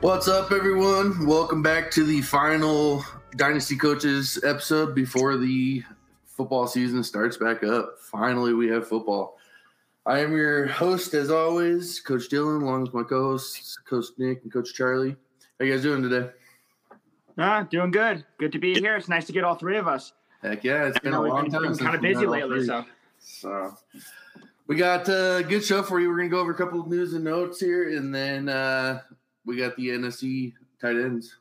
What's up, everyone? Welcome back to the final Dynasty Coaches episode before the football season starts back up. Finally, we have football. I am your host, as always, Coach Dylan, along with my co-hosts, Coach Nick and Coach Charlie. How you guys doing today? Ah, doing good. Good to be here. It's nice to get all three of us. Heck yeah, it's been a long been- time. been kind of busy lately, so So we got a good show for you. We're gonna go over a couple of news and notes here, and then uh, we got the NFC tight ends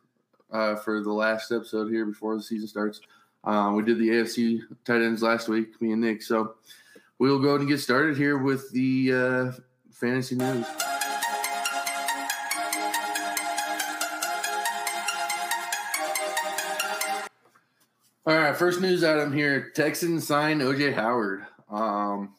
uh, for the last episode here before the season starts. Um, we did the AFC tight ends last week, me and Nick. So we'll go and get started here with the uh, fantasy news. All right, first news item here: Texans sign OJ Howard. Um,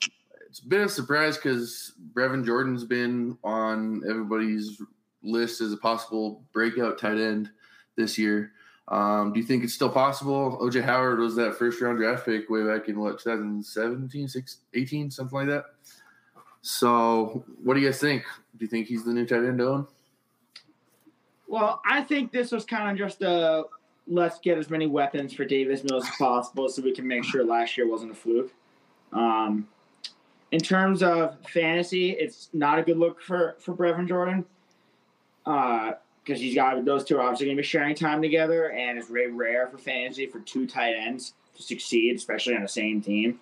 it's been a surprise because Brevin Jordan's been on everybody's list as a possible breakout tight end this year. Um, do you think it's still possible? OJ Howard was that first round draft pick way back in what 2017, 6, 18, something like that. So, what do you guys think? Do you think he's the new tight end well, I think this was kind of just a let's get as many weapons for Davis Mills as possible, so we can make sure last year wasn't a fluke. Um, in terms of fantasy, it's not a good look for for Brevin Jordan Uh, because he's got those two are obviously going to be sharing time together, and it's very rare for fantasy for two tight ends to succeed, especially on the same team.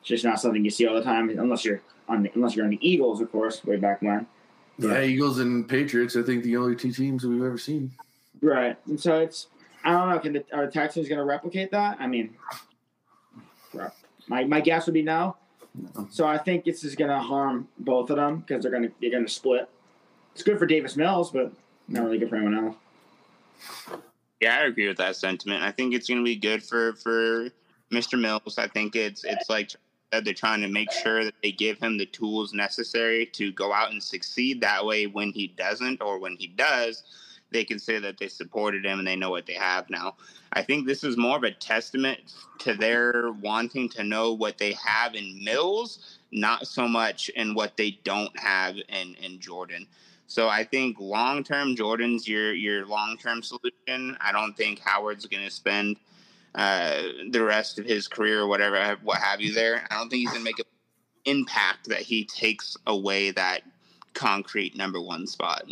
It's just not something you see all the time, unless you're on the, unless you're on the Eagles, of course, way back when. Yeah, Eagles and Patriots. I think the only two teams that we've ever seen. Right, and so it's I don't know. Can the are the Texans going to replicate that? I mean, my my guess would be no. No. So I think this is going to harm both of them because they're going to they're going to split. It's good for Davis Mills, but not really good for anyone else. Yeah, I agree with that sentiment. I think it's going to be good for for Mr. Mills. I think it's it's like they're trying to make sure that they give him the tools necessary to go out and succeed. That way, when he doesn't or when he does, they can say that they supported him and they know what they have now. I think this is more of a testament to their wanting to know what they have in Mills, not so much in what they don't have in in Jordan. So I think long term, Jordan's your your long term solution. I don't think Howard's going to spend uh, the rest of his career or whatever, what have you there. I don't think he's going to make an impact that he takes away that concrete number one spot.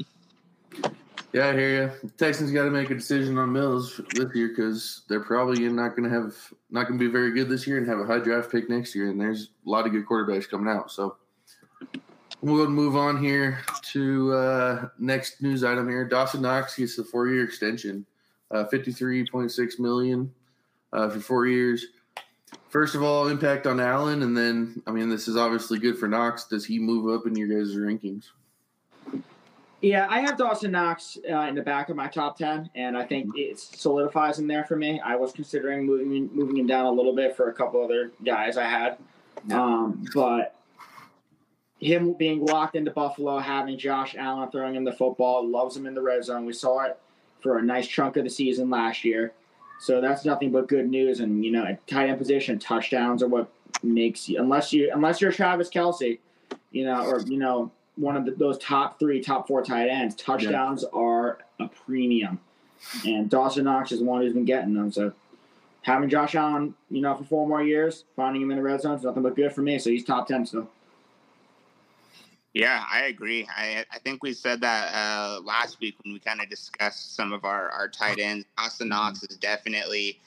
Yeah, I hear you. Texans got to make a decision on Mills this year because they're probably not going to have not going to be very good this year and have a high draft pick next year. And there's a lot of good quarterbacks coming out. So we'll move on here to uh, next news item here. Dawson Knox gets a four year extension, uh, fifty three point six million uh, for four years. First of all, impact on Allen, and then I mean this is obviously good for Knox. Does he move up in your guys' rankings? Yeah, I have Dawson Knox uh, in the back of my top ten, and I think it solidifies him there for me. I was considering moving moving him down a little bit for a couple other guys I had, um, but him being locked into Buffalo, having Josh Allen throwing him the football, loves him in the red zone. We saw it for a nice chunk of the season last year, so that's nothing but good news. And you know, at tight end position, touchdowns are what makes you unless you unless you're Travis Kelce, you know, or you know one of the, those top three, top four tight ends, touchdowns are a premium. And Dawson Knox is one who's been getting them. So having Josh Allen, you know, for four more years, finding him in the red zone is nothing but good for me. So he's top 10 still. Yeah, I agree. I I think we said that uh, last week when we kind of discussed some of our, our tight ends. Dawson Knox is definitely.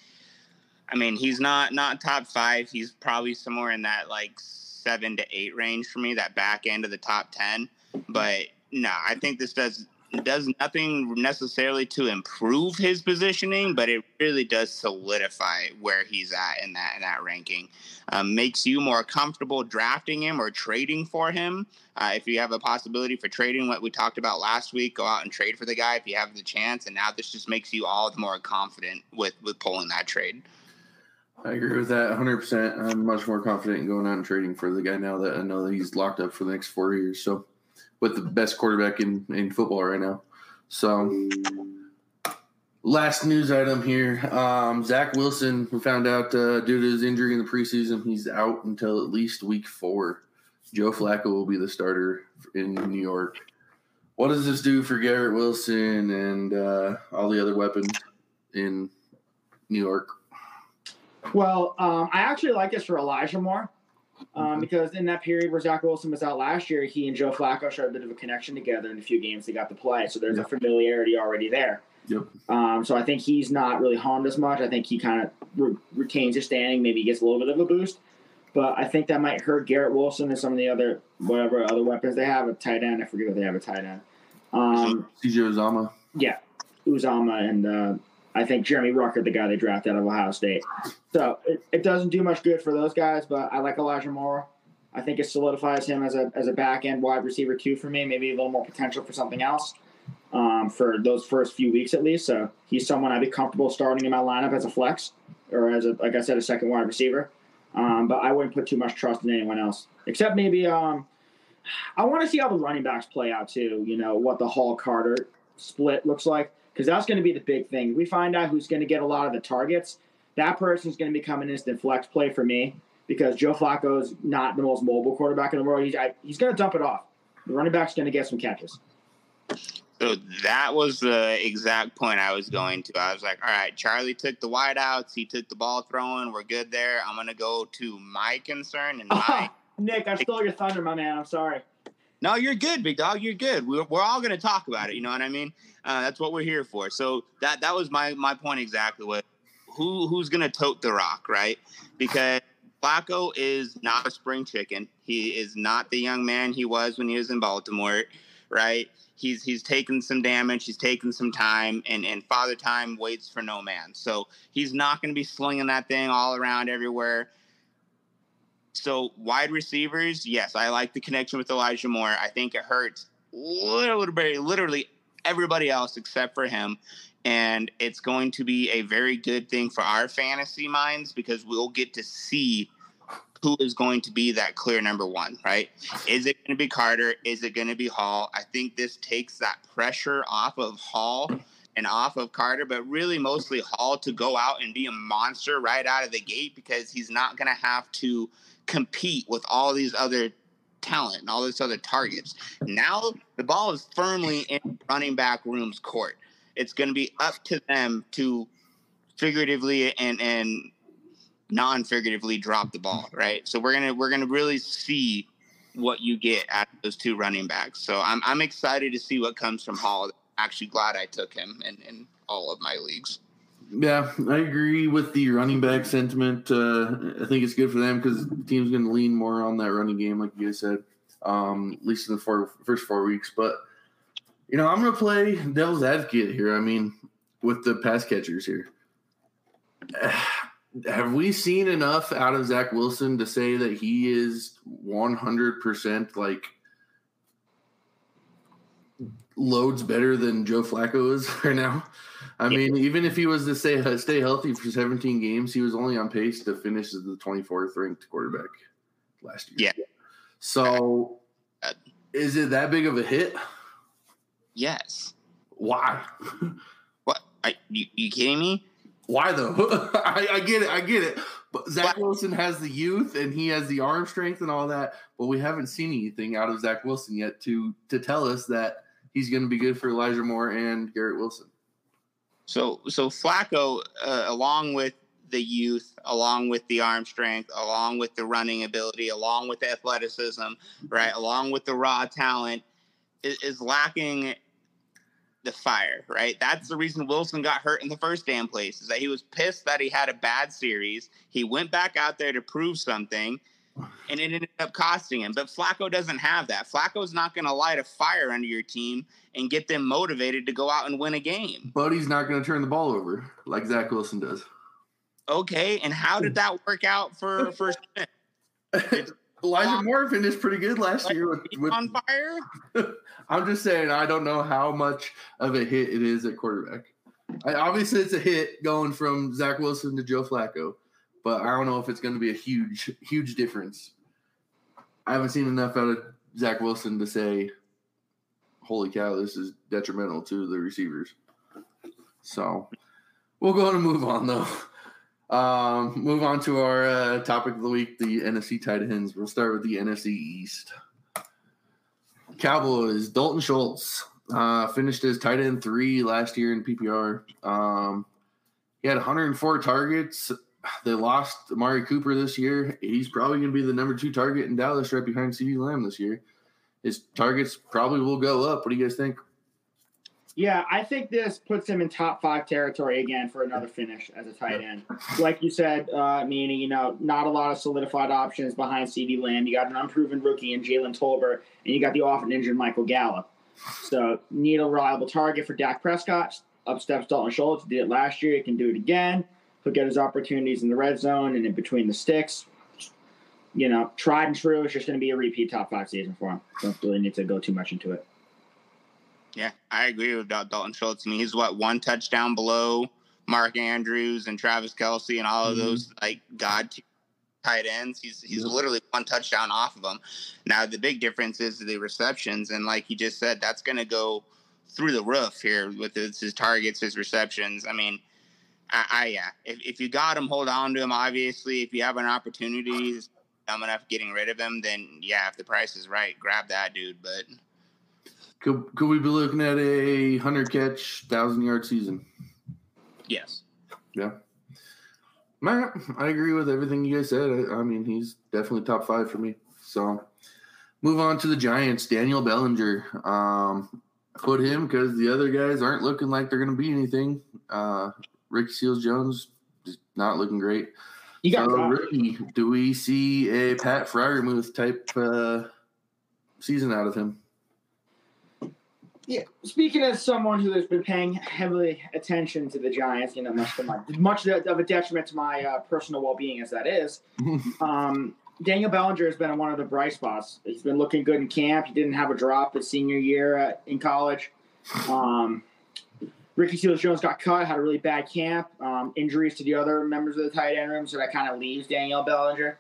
I mean, he's not not top five. He's probably somewhere in that like seven to eight range for me, that back end of the top ten. But no, I think this does does nothing necessarily to improve his positioning, but it really does solidify where he's at in that in that ranking. Um, makes you more comfortable drafting him or trading for him. Uh, if you have a possibility for trading, what we talked about last week, go out and trade for the guy if you have the chance. And now this just makes you all the more confident with with pulling that trade. I agree with that 100%. I'm much more confident in going out and trading for the guy now that I know that he's locked up for the next four years. So, with the best quarterback in, in football right now. So, last news item here um, Zach Wilson, we found out uh, due to his injury in the preseason, he's out until at least week four. Joe Flacco will be the starter in New York. What does this do for Garrett Wilson and uh, all the other weapons in New York? Well, um, I actually like this for Elijah Moore um, because in that period where Zach Wilson was out last year, he and Joe Flacco showed a bit of a connection together in a few games they got to play. So there's a familiarity already there. Yep. Um, so I think he's not really harmed as much. I think he kind of re- retains his standing. Maybe gets a little bit of a boost. But I think that might hurt Garrett Wilson and some of the other whatever other weapons they have. A tight end, I forget what they have a tight end. Um, CJ Uzomah. yeah, Uzomah and uh, I think Jeremy Ruckert, the guy they drafted out of Ohio State. So it, it doesn't do much good for those guys, but I like Elijah Moore. I think it solidifies him as a as a back end wide receiver too for me. Maybe a little more potential for something else um, for those first few weeks at least. So he's someone I'd be comfortable starting in my lineup as a flex or as a like I said a second wide receiver. Um, but I wouldn't put too much trust in anyone else except maybe um, I want to see how the running backs play out too. You know what the Hall Carter split looks like because that's going to be the big thing. we find out who's going to get a lot of the targets. That person's going to become an instant flex play for me because Joe Flacco is not the most mobile quarterback in the world. He's I, he's going to dump it off. The running back's going to get some catches. So that was the exact point I was going to. I was like, all right, Charlie took the wideouts. He took the ball throwing. We're good there. I'm going to go to my concern and my. Nick, I stole your thunder, my man. I'm sorry. No, you're good, big dog. You're good. We're, we're all going to talk about it. You know what I mean? Uh, that's what we're here for. So that that was my my point exactly. What who who's going to tote the rock, right? Because Flacco is not a spring chicken. He is not the young man he was when he was in Baltimore, right? He's he's taken some damage. He's taken some time, and and father time waits for no man. So he's not going to be slinging that thing all around everywhere. So wide receivers, yes, I like the connection with Elijah Moore. I think it hurts bit, literally everybody else except for him. And it's going to be a very good thing for our fantasy minds because we'll get to see who is going to be that clear number one, right? Is it going to be Carter? Is it going to be Hall? I think this takes that pressure off of Hall and off of Carter, but really mostly Hall to go out and be a monster right out of the gate because he's not going to have to compete with all these other talent and all these other targets. Now the ball is firmly in running back room's court. It's going to be up to them to figuratively and and non-figuratively drop the ball, right? So we're gonna we're gonna really see what you get out of those two running backs. So I'm I'm excited to see what comes from Hall. Actually, glad I took him in in all of my leagues. Yeah, I agree with the running back sentiment. Uh, I think it's good for them because the team's going to lean more on that running game, like you guys said, um, at least in the four, first four weeks. But you know, I'm going to play devil's advocate here. I mean, with the pass catchers here, have we seen enough out of Zach Wilson to say that he is 100 percent like? loads better than Joe Flacco is right now. I mean, even if he was to stay stay healthy for 17 games, he was only on pace to finish as the 24th ranked quarterback last year. Yeah. So, uh, uh, is it that big of a hit? Yes. Why? What? Are you, you kidding me? Why though? I, I, get it. I get it. But Zach Wilson has the youth and he has the arm strength and all that, but we haven't seen anything out of Zach Wilson yet to to tell us that he's going to be good for Elijah Moore and Garrett Wilson. So, so Flacco, uh, along with the youth, along with the arm strength, along with the running ability, along with the athleticism, right, along with the raw talent, is, is lacking the fire, right? That's the reason Wilson got hurt in the first damn place, is that he was pissed that he had a bad series. He went back out there to prove something, and it ended up costing him. But Flacco doesn't have that. Flacco's not going to light a fire under your team and get them motivated to go out and win a game. But he's not going to turn the ball over like Zach Wilson does. Okay, and how did that work out for for Smith? Elijah Moore finished pretty good last Like, year with, with on fire? I'm just saying I don't know how much of a hit it is at quarterback. I, obviously, it's a hit going from Zach Wilson to Joe Flacco, but I don't know if it's going to be a huge, huge difference. I haven't seen enough out of Zach Wilson to say, "Holy cow, this is detrimental to the receivers." So we'll go on and move on though. Um, move on to our uh, topic of the week: the NFC tight ends. We'll start with the NFC East. Cowboys, Dalton Schultz uh, finished as tight end three last year in PPR. Um, he had 104 targets. They lost Amari Cooper this year. He's probably going to be the number two target in Dallas, right behind CeeDee Lamb this year. His targets probably will go up. What do you guys think? Yeah, I think this puts him in top five territory again for another finish as a tight end. Like you said, uh, meaning you know not a lot of solidified options behind CeeDee Lamb. You got an unproven rookie in Jalen Tolbert, and you got the often injured Michael Gallup. So need a reliable target for Dak Prescott. Up steps Dalton Schultz. Did it last year. He can do it again. He'll get his opportunities in the red zone and in between the sticks. You know, tried and true. It's just going to be a repeat top five season for him. Don't really need to go too much into it. Yeah, I agree with Dal- Dalton Schultz. I mean, he's what one touchdown below Mark Andrews and Travis Kelce and all of Mhm. those like god tight ends. He's he's literally one touchdown off of them. Now the big difference is the receptions, and like you just said, that's going to go through the roof here with his, his targets, his receptions. I mean, I, I yeah, if, if you got him, hold on to him. Obviously, if you have an opportunity, dumb enough getting rid of him, then yeah, if the price is right, grab that dude. But Could, could we be looking at a 100 catch, 1,000 yard season? yes. Yeah. Man, I agree with everything you guys said. I, I mean, he's definitely top five for me. So, move on to the Giants. Daniel Bellinger. Um, put him because the other guys aren't looking like they're going to be anything. Uh, Ricky Seals Jones is not looking great. You got So, Goff. Ricky, do we see a Pat Freiermuth type uh, season out of him? Yeah, speaking as someone who has been paying heavily attention to the Giants, you know, much to my much of a detriment to my uh, personal well-being as that is, um, Daniel Bellinger has been one of the bright spots. He's been looking good in camp. He didn't have a drop his senior year uh, in college. Um, Ricky Seals Jones got cut, had a really bad camp. Um, injuries to the other members of the tight end room, so that kind of leaves Daniel Bellinger.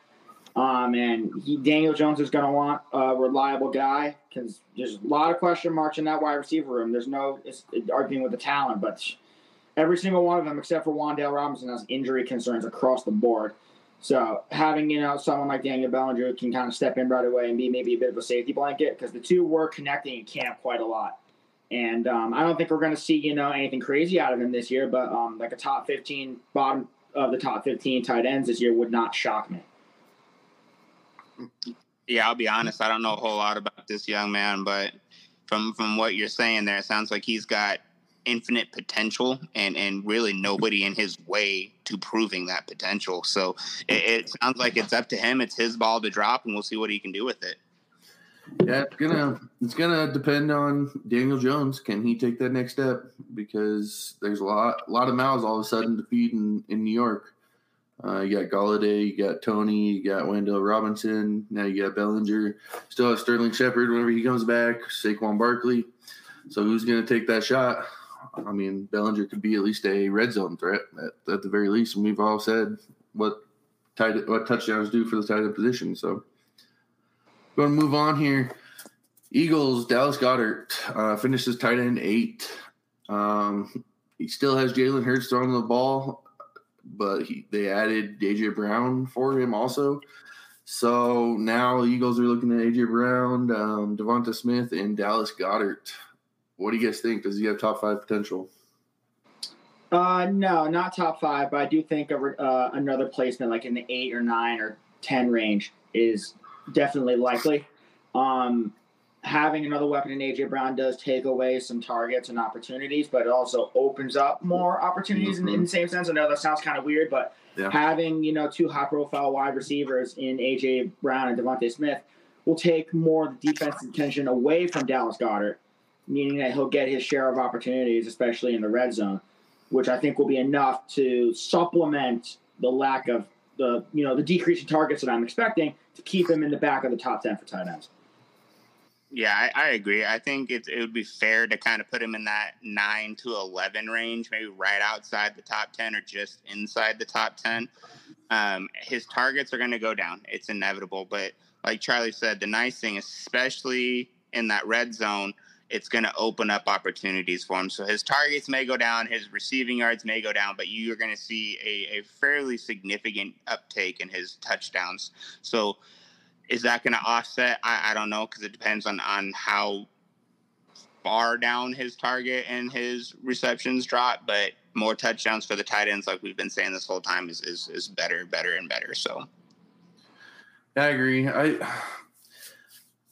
Um, and he, Daniel Jones is going to want a reliable guy because there's a lot of question marks in that wide receiver room. There's no it's, arguing with the talent, but every single one of them, except for Wan'Dale Robinson, has injury concerns across the board. So having you know someone like Daniel Bellinger can kind of step in right away and be maybe a bit of a safety blanket because the two were connecting in camp quite a lot. And um, I don't think we're going to see you know anything crazy out of him this year, but um, like a top 15, bottom of the top 15 tight ends this year would not shock me. Yeah, I'll be honest. I don't know a whole lot about this young man, but from from what you're saying there, it sounds like he's got infinite potential and and really nobody in his way to proving that potential. So it, it sounds like it's up to him. It's his ball to drop, and we'll see what he can do with it. Yeah, it's gonna it's gonna depend on Daniel Jones. Can he take that next step? Because there's a lot a lot of mouths all of a sudden to feed in, in New York. Uh, you got Golladay, you got Toney, you got Wan'Dale Robinson. Now you got Bellinger. Still have Sterling Shepard whenever he comes back. Saquon Barkley. So who's gonna take that shot? I mean, Bellinger could be at least a red zone threat at, at the very least. And we've all said what tight what touchdowns do for the tight end position. So. Going to move on here. Eagles, Dallas Goedert uh, finishes tight end eight. Um, he still has Jalen Hurts throwing the ball, but he, they added AJ Brown for him also. So now Eagles are looking at AJ Brown, um, DeVonta Smith, and Dallas Goedert. What do you guys think? Does he have top five potential? Uh, no, not top five, but I do think a, uh, another placement like in the eight or nine or ten range is definitely likely. Um, having another weapon in AJ Brown does take away some targets and opportunities, but it also opens up more opportunities in, in the same sense. I know that sounds kind of weird, but Yeah. having you know two high profile wide receivers in AJ Brown and DeVonta Smith will take more of the defensive attention away from Dallas Goedert, meaning that he'll get his share of opportunities, especially in the red zone, which I think will be enough to supplement the lack of the you know the decrease in targets that I'm expecting to keep him in the back of the top ten for tight ends. Yeah, I, I agree. I think it, it would be fair to kind of put him in that nine to eleven range, maybe right outside the top ten or just inside the top ten. Um, his targets are going to go down; it's inevitable. But like Charlie said, the nice thing, especially in that red zone, it's going to open up opportunities for him. So his targets may go down, his receiving yards may go down, but you're going to see a, a fairly significant uptake in his touchdowns. So is that going to offset? I, I don't know because it depends on on how far down his target and his receptions drop. But more touchdowns for the tight ends, like we've been saying this whole time, is is, is better, better, and better. So I agree. I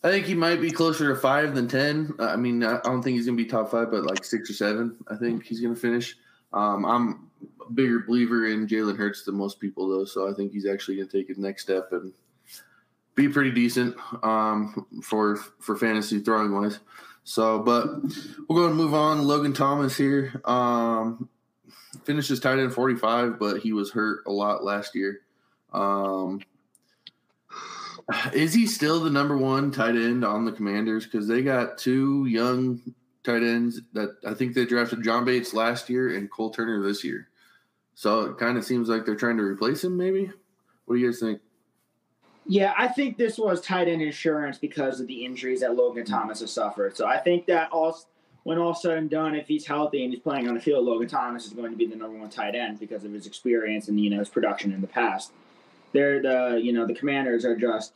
I think he might be closer to five than ten. I mean, I don't think he's gonna be top five, but like six or seven. I think he's gonna finish. Um, I'm a bigger believer in Jalen Hurts than most people, though. So I think he's actually gonna take his next step and be pretty decent um, for for fantasy throwing wise. So, but we're going to move on. Logan Thomas here um, finishes tight end 45, but he was hurt a lot last year. Um, is he still the number one tight end on the Commanders? Because they got two young tight ends that I think they drafted John Bates last year and Cole Turner this year. So it kind of seems like they're trying to replace him, maybe. What do you guys think? Yeah, I think this was tight end insurance because of the injuries that Logan Thomas has suffered. So I think that all when all said and done, if he's healthy and he's playing on the field, Logan Thomas is going to be the number one tight end because of his experience and you know his production in the past. They're the you know the Commanders are just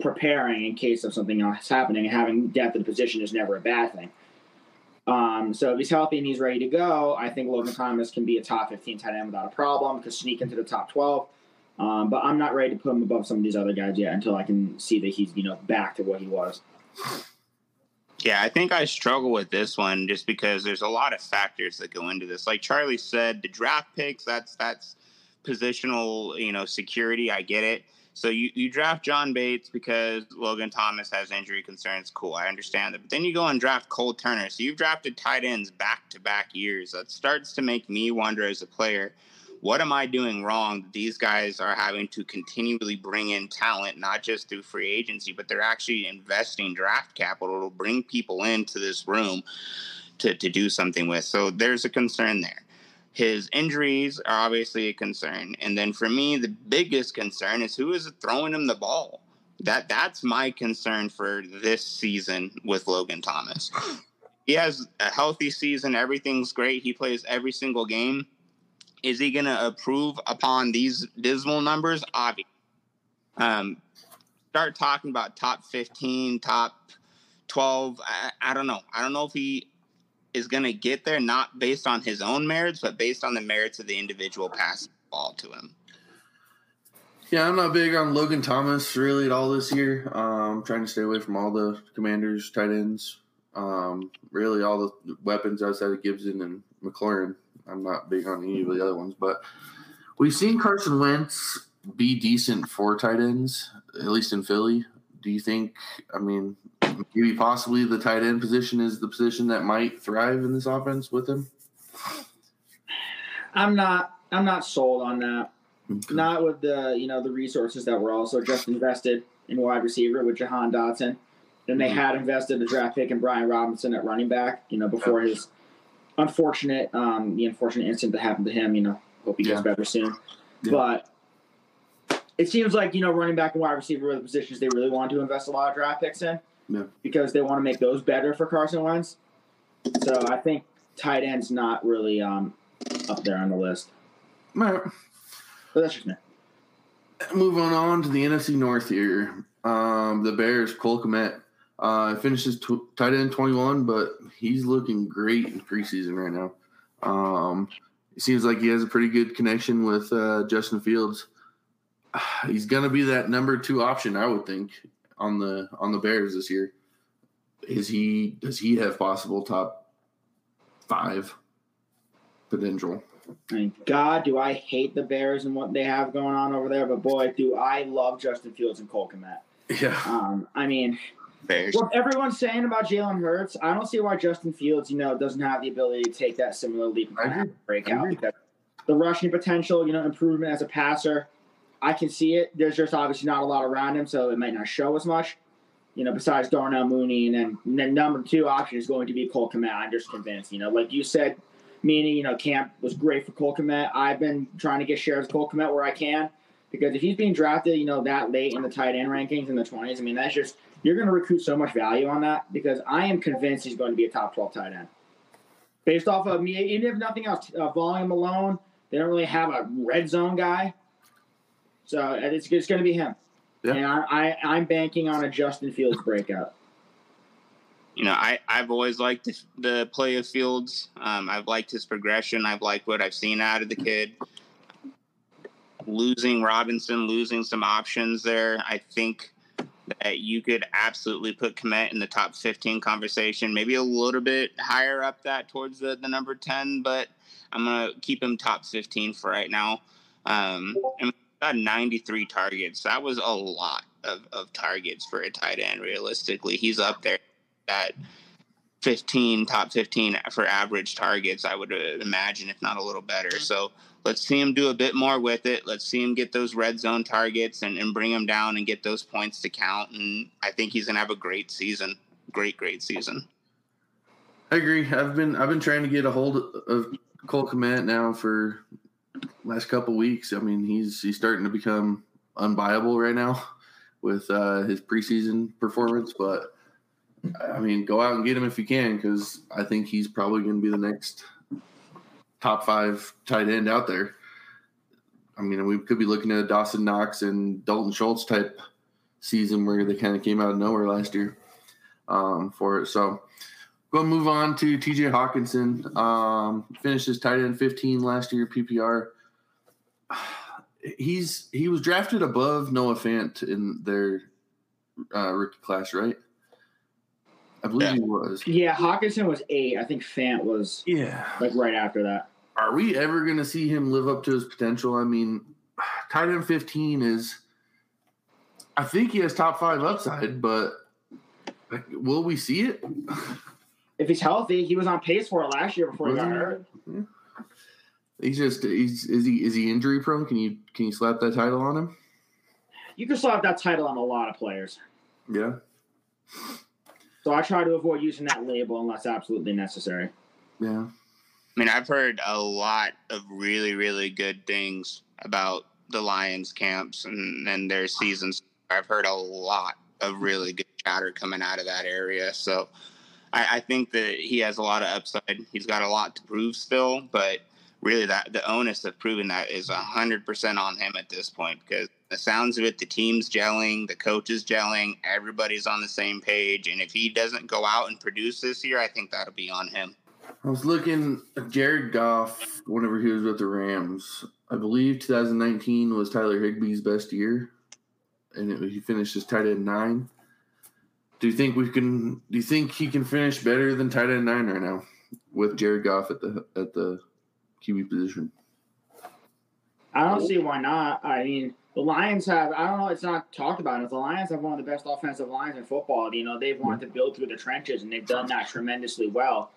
preparing in case of something else happening, and having depth at the position is never a bad thing. Um, so if he's healthy and he's ready to go, I think Logan Thomas can be a top 15 tight end without a problem. Could sneak into the top 12. Um, but I'm not ready to put him above some of these other guys yet until I can see that he's you know back to what he was. Yeah, I think I struggle with this one just because there's a lot of factors that go into this. Like Charlie said, the draft picks, that's that's positional, you know, security. I get it. So you, you draft John Bates because Logan Thomas has injury concerns. Cool, I understand that. But then you go and draft Cole Turner. So you've drafted tight ends back to back years. That starts to make me wonder as a player, what am I doing wrong? that These guys are having to continually bring in talent, not just through free agency, but they're actually investing draft capital to bring people into this room to, to do something with. So there's a concern there. His injuries are obviously a concern. And then for me, the biggest concern is who is throwing him the ball. That that's my concern for this season with Logan Thomas. He has a healthy season, everything's great. He plays every single game. Is he going to improve upon these dismal numbers? Obviously. Um, start talking about top 15, top 12. I, I don't know. I don't know if he is going to get there, not based on his own merits, but based on the merits of the individual passing the ball to him. Yeah, I'm not big on Logan Thomas really at all this year. I'm um, trying to stay away from all the commanders, tight ends. Um, really, all the weapons outside of Gibson and McLaurin. I'm not big on any of the other ones, but we've seen Carson Wentz be decent for tight ends, at least in Philly. Do you think? I mean, maybe possibly the tight end position is the position that might thrive in this offense with him. I'm not. I'm not sold on that. Not with the you know the resources that were also just invested in wide receiver with Jahan Dotson. Then they Mhm. had invested a draft pick in Brian Robinson at running back. You know before his unfortunate, um, the unfortunate incident that happened to him. You know, hope he gets better soon. Yeah. But it seems like you know running back and wide receiver were the positions they really want to invest a lot of draft picks in. Yeah. Because they want to make those better for Carson Wentz. So I think tight end's not really um, up there on the list. All right. But that's just me. Moving on to the NFC North here. Um, the Bears, Cole Kmet, uh, finishes tw- tight end 21, but he's looking great in preseason right now. Um, it seems like he has a pretty good connection with uh, Justin Fields. He's going to be that number two option, I would think, on the on the Bears this year. is he does he have possible top five potential? I mean, God, do I hate the Bears and what they have going on over there, but boy, do I love Justin Fields and Cole Kmet. Yeah. Um, I mean, Bears. what everyone's saying about Jalen Hurts, I don't see why Justin Fields, you know, doesn't have the ability to take that similar leap and kind of agree. break out. the rushing potential, you know, improvement as a passer, I can see it. There's just obviously not a lot around him, so it might not show as much. You know, besides Darnell Mooney, and then, and then number two option is going to be Cole Kmet. I'm just convinced. You know, like you said, meaning you know, camp was great for Cole Kmet. I've been trying to get shares of Cole Kmet where I can because if he's being drafted, you know, that late in the tight end rankings in the 20s, I mean, that's just you're going to recruit so much value on that because I am convinced he's going to be a top 12 tight end. Based off of me, even if nothing else, uh, volume alone, they don't really have a red zone guy. So uh, it's, it's going to be him. Yeah. And I, I, I'm banking on a Justin Fields breakout. you know, I, I've always liked the, the play of Fields. Um, I've liked his progression. I've liked what I've seen out of the kid. Losing Robinson, losing some options there, I think that you could absolutely put Kmet in the top 15 conversation, maybe a little bit higher up that towards the, the number 10, but I'm going to keep him top 15 for right now. Um, and got 93 targets. That was a lot of, of targets for a tight end, realistically. He's up there at 15, top 15 for average targets, I would uh, imagine, if not a little better. So let's see him do a bit more with it. Let's see him get those red zone targets and, and bring him down and get those points to count. And I think he's going to have a great season. Great, great season. I agree. I've been I've been trying to get a hold of Cole Kmet now for last couple weeks. I mean, he's he's starting to become unbuyable right now with uh, his preseason performance. But I mean, go out and get him if you can because I think he's probably going to be the next top five tight end out there. I mean, we could be looking at a Dawson Knox and Dalton Schultz type season where they kind of came out of nowhere last year um, for it. So We'll move on to TJ Hockenson. Um, finished his tight end 15 last year PPR. He's he was drafted above Noah Fant in their uh, rookie class, right? I believe Yeah. he was. Yeah, Hawkinson was eight. I think Fant was Yeah. like right after that. Are we ever going to see him live up to his potential? I mean, tight end 15 is. I think he has top five upside, but like, will we see it? If he's healthy, he was on pace for it last year before he got mm-hmm. hurt. Mm-hmm. He's just he's is he is he injury prone? Can you can you slap that title on him? You can slap that title on a lot of players. Yeah. So I try to avoid using that label unless absolutely necessary. Yeah. I mean, I've heard a lot of really, really good things about the Lions camps and, and their seasons. I've heard a lot of really good chatter coming out of that area. So I, I think that he has a lot of upside. He's got a lot to prove still, but really that the onus of proving that is hundred percent on him at this point because the sounds of it, the team's gelling, the coach is gelling, everybody's on the same page. And if he doesn't go out and produce this year, I think that'll be on him. I was looking at Jared Goff whenever he was with the Rams. I believe 2019 was Tyler Higbee's best year, and it, he finished as tight end nine. Do you think we can? Do you think he can finish better than tight end nine right now with Jared Goff at the at the QB position? I don't see why not. I mean, the Lions have, I don't know, it's not talked about. If the Lions have one of the best offensive lines in football, you know, they've wanted to mm-hmm. build through the trenches, and they've done that tremendously well.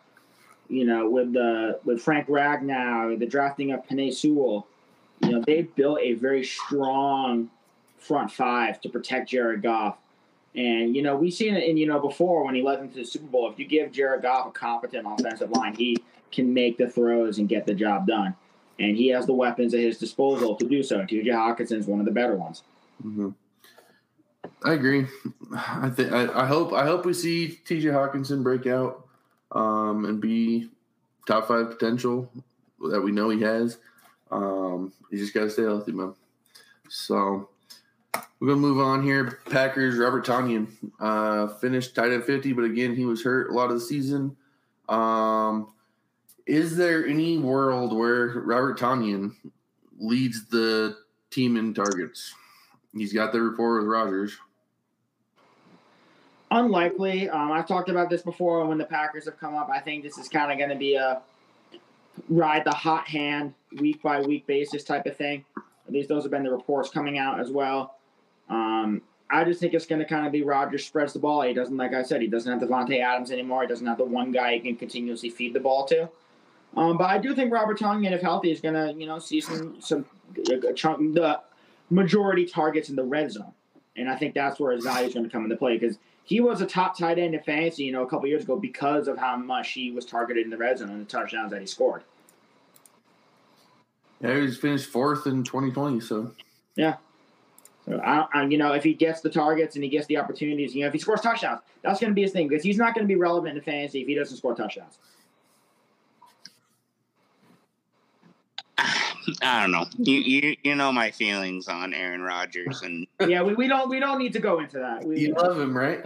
You know, with the with Frank Ragnow, the drafting of Penei Sewell, you know, they built a very strong front five to protect Jared Goff. And, you know, we've seen it, and, you know, before when he led them to the Super Bowl, if you give Jared Goff a competent offensive line, he can make the throws and get the job done and he has the weapons at his disposal to do so. TJ Hockenson is one of the better ones. hmm I agree. I think I, hope I hope we see T.J. Hockenson break out um, and be top five potential that we know he has. Um, you just got to stay healthy, man. So we're gonna move on here. Packers Robert Tonyan uh, finished tight end fifty, but again he was hurt a lot of the season. Um, is there any world where Robert Tonyan leads the team in targets? He's got the rapport with Rodgers. unlikely. Um, I've talked about this before when the Packers have come up. I think this is kind of going to be a ride the hot hand week by week basis type of thing. At least those have been the reports coming out as well. Um, I just think it's going to kind of be Rodgers spreads the ball. He doesn't, like I said, he doesn't have Davante Adams anymore. He doesn't have the one guy he can continuously feed the ball to. Um, but I do think Robert Tonyan, if healthy, is going to you know see some some a chunk the majority targets in the red zone, and I think that's where his value is going to come into play because he was a top tight end in fantasy, you know, a couple years ago because of how much he was targeted in the red zone and the touchdowns that he scored. Yeah, he's finished fourth in 2020. So yeah, I, I, you know, if he gets the targets and he gets the opportunities, you know, if he scores touchdowns, that's going to be his thing because he's not going to be relevant in fantasy if he doesn't score touchdowns. I don't know. You you you know my feelings on Aaron Rodgers and yeah, we, we don't we don't need to go into that. We, you love him, right?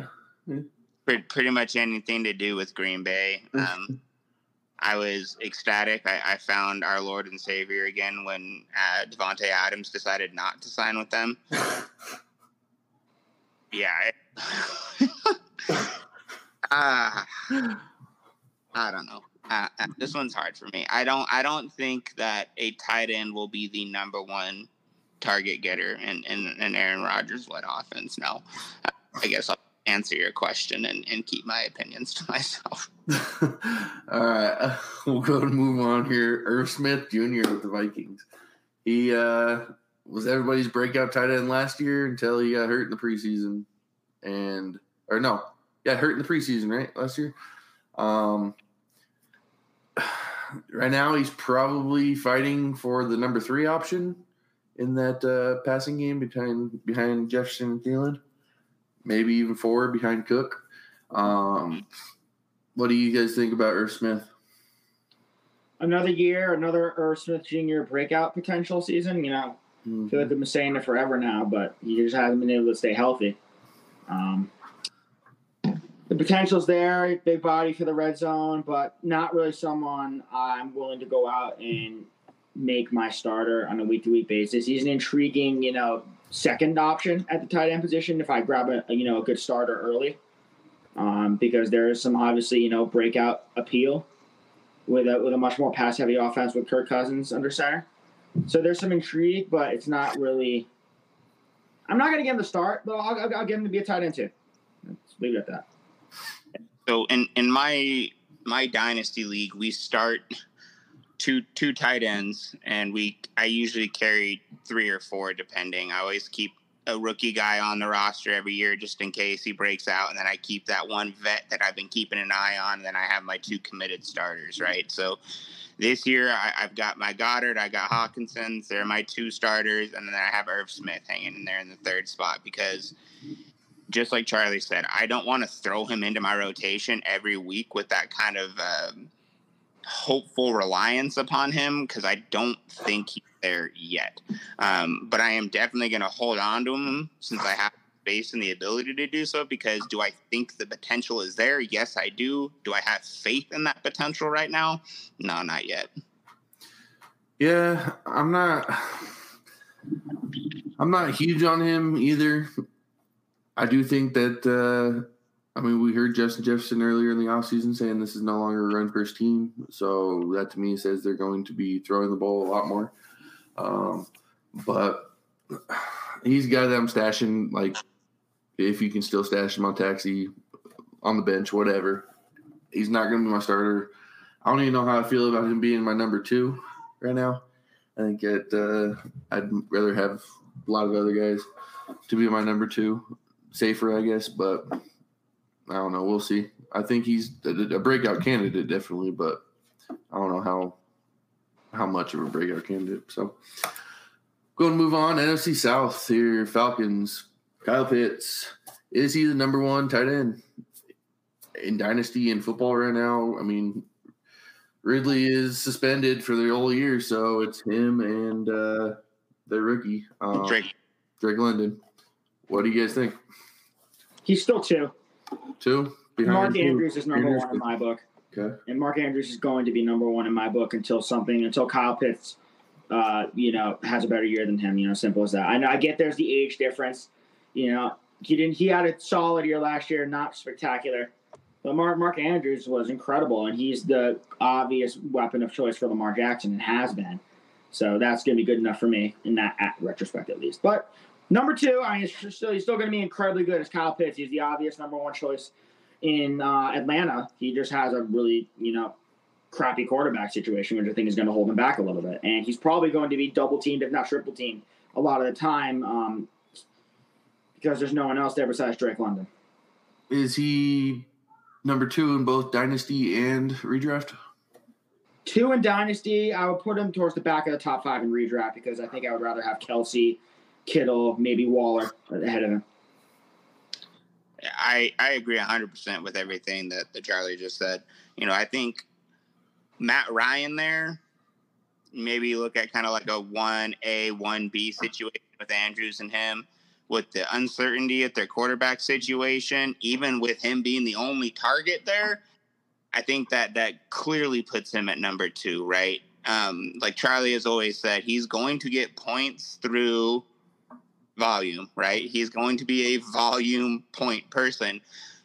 Pretty, pretty much anything to do with Green Bay. Um, I was ecstatic. I, I, found our Lord and Savior again when uh, Davante Adams decided not to sign with them. yeah. It, uh, I don't know. Uh, uh, this one's hard for me. I don't. I don't think that a tight end will be the number one target getter in in, in Aaron Rodgers led offense. No, I guess I'll answer your question and, and keep my opinions to myself. All right, we'll go and move on here. Irv Smith Jr. with the Vikings. He uh, was everybody's breakout tight end last year until he got hurt in the preseason, and or no, got hurt in the preseason right last year. Um, right now he's probably fighting for the number three option in that uh, passing game behind behind Jefferson and Thielen, maybe even four behind Cook. Um, what do you guys think about Irv Smith? Another year, another Irv Smith Jr. breakout potential season. You know, mm-hmm. I feel like I've been saying it forever now, but he just hasn't been able to stay healthy. Um, the potential's there, big body for the red zone, but not really someone I'm willing to go out and make my starter on a week to week basis. He's an intriguing, you know, second option at the tight end position if I grab a you know a good starter early, um, because there is some obviously you know breakout appeal with a with a much more pass heavy offense with Kirk Cousins under center. So there's some intrigue, but it's not really. I'm not going to give him the start, but I'll, I'll, I'll give him to be a tight end too. Let's leave it at that. So in in my my dynasty league, we start two two tight ends, and we I usually carry three or four depending. I always keep a rookie guy on the roster every year just in case he breaks out, and then I keep that one vet that I've been keeping an eye on, and then I have my two committed starters, right? So this year I, have got my Goedert, I got Hockenson's, they're my two starters, and then I have Irv Smith hanging in there in the third spot because just like Charlie said, I don't want to throw him into my rotation every week with that kind of um, hopeful reliance upon him because I don't think he's there yet. Um, but I am definitely going to hold on to him since I have space and the ability to do so. Because do I think the potential is there? Yes, I do. Do I have faith in that potential right now? No, not yet. Yeah, I'm not. I'm not huge on him either. I do think that. Uh, I mean, we heard Justin Jefferson earlier in the offseason saying this is no longer a run first team. So that to me says they're going to be throwing the ball a lot more. Um, but guy that I'm stashing, like, if you can still stash him on taxi, on the bench, whatever. He's not going to be my starter. I don't even know how I feel about him being my number two right now. I think that uh, I'd rather have a lot of other guys to be my number two safer, I guess. But I don't know. We'll see. I think he's a, breakout candidate, definitely, but I don't know how how much of a breakout candidate. So, going to move on. NFC South here. Falcons. Kyle Pitts. Is he the number one tight end in dynasty in football right now? I mean, Ridley is suspended for the whole year, so it's him and uh, the rookie um, Drake Drake London. What do you guys think? He's still two. Two. Mark two. Andrews is number Andrews. one in my book. Okay. And Mark Andrews is going to be number one in my book until something until Kyle Pitts, uh, you know, has a better year than him. You know, simple as that. I know. I get there's the age difference. You know, he didn't. He had a solid year last year, not spectacular. But Mark Mark Andrews was incredible, and he's the obvious weapon of choice for Lamar Jackson and has been. So that's going to be good enough for me in that at retrospect at least. But number two, I mean, he's still he's still going to be incredibly good as Kyle Pitts. He's the obvious number one choice in uh, Atlanta. He just has a really you know crappy quarterback situation, which I think is going to hold him back a little bit. And he's probably going to be double teamed, if not triple teamed, a lot of the time um, because there's no one else there besides Drake London. Is he number two in both dynasty and redraft? Two in dynasty, I would put him towards the back of the top five in redraft because I think I would rather have Kelce, Kittle, maybe Waller ahead of him. I I agree 100% with everything that, Charlie just said. You know, I think Matt Ryan there, maybe look at kind of like a 1A, 1B situation with Andrews and him with the uncertainty at their quarterback situation, even with him being the only target there, I think that that clearly puts him at number two, right? Um, like Charlie has always said, he's going to get points through volume, right? He's going to be a volume point person.